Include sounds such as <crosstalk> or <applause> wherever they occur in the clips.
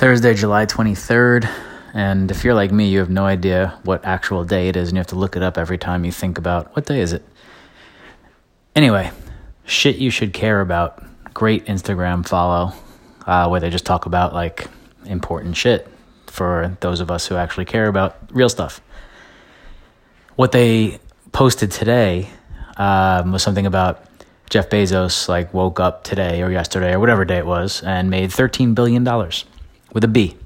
Thursday, July 23rd. And if you're like me, you have no idea what actual day it is, and you have to look it up every time you think about what day is it. Anyway, shit you should care about. Great Instagram follow uh, where they just talk about like important shit for those of us who actually care about real stuff. What they posted today um, was something about Jeff Bezos like woke up today or yesterday or whatever day it was and made thirteen billion dollars with a B.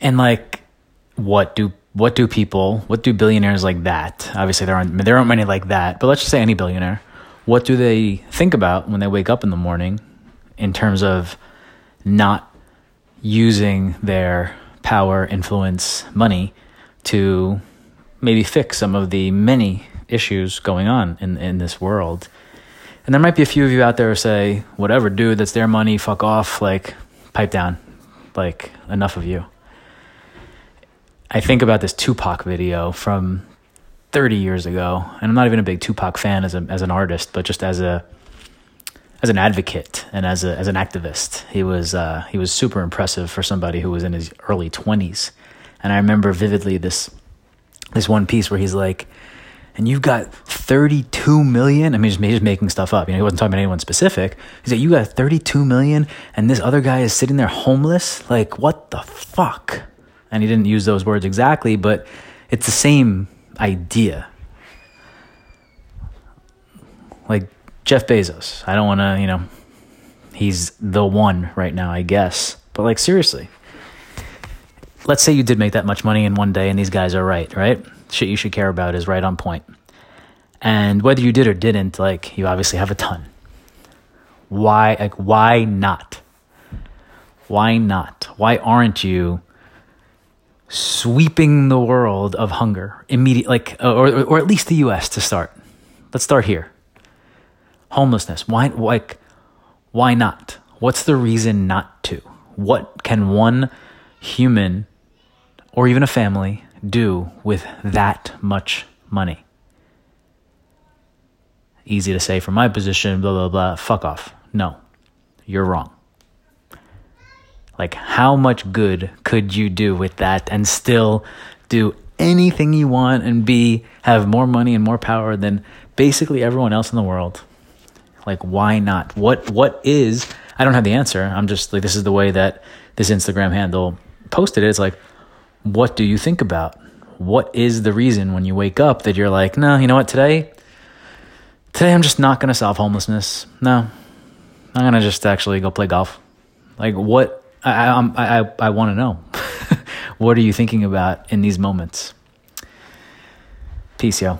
And like, what do what do people, what do billionaires like that? Obviously, there aren't there aren't many like that, but let's just say any billionaire. What do they think about when they wake up in the morning, in terms of not using their power, influence, money to maybe fix some of the many issues going on in in this world? And there might be a few of you out there who say, "Whatever, dude, that's their money. Fuck off. Like, pipe down. Like, enough of you." I think about this Tupac video from 30 years ago, and I'm not even a big Tupac fan as a, as an artist, but just as a as an advocate and as a as an activist, he was uh, he was super impressive for somebody who was in his early 20s. And I remember vividly this this one piece where he's like, "And you've got 32 million. I mean, just, just making stuff up. You know, he wasn't talking about anyone specific. He's like, "You got 32 million, and this other guy is sitting there homeless. Like, what the fuck?" and he didn't use those words exactly, but it's the same idea. Like Jeff Bezos, I don't want to, you know, he's the one right now, I guess. But like seriously, let's say you did make that much money in one day and these guys are right, right? Shit you should care about is right on point. And whether you did or didn't, like you obviously have a ton. Why like why not? Why not? Why aren't you sweeping the world of hunger immediate like uh, or or at least the US to start. Let's start here. Homelessness. Why like why not? What's the reason not to? What can one human or even a family do with that much money? Easy to say from my position, blah, blah, blah. Fuck off. No, you're wrong. Like, how much good could you do with that and still do anything you want and be have more money and more power than basically everyone else in the world? Like, why not? What what is? I don't have the answer. I'm just like this is the way that this Instagram handle posted it. It's like, what do you think about? What is the reason when you wake up that you're like, no, you know what, today, today I'm just not gonna solve homelessness. No, I'm gonna just actually go play golf. Like, what I I I, I want to know. <laughs> what are you thinking about in these moments? Peace, yo.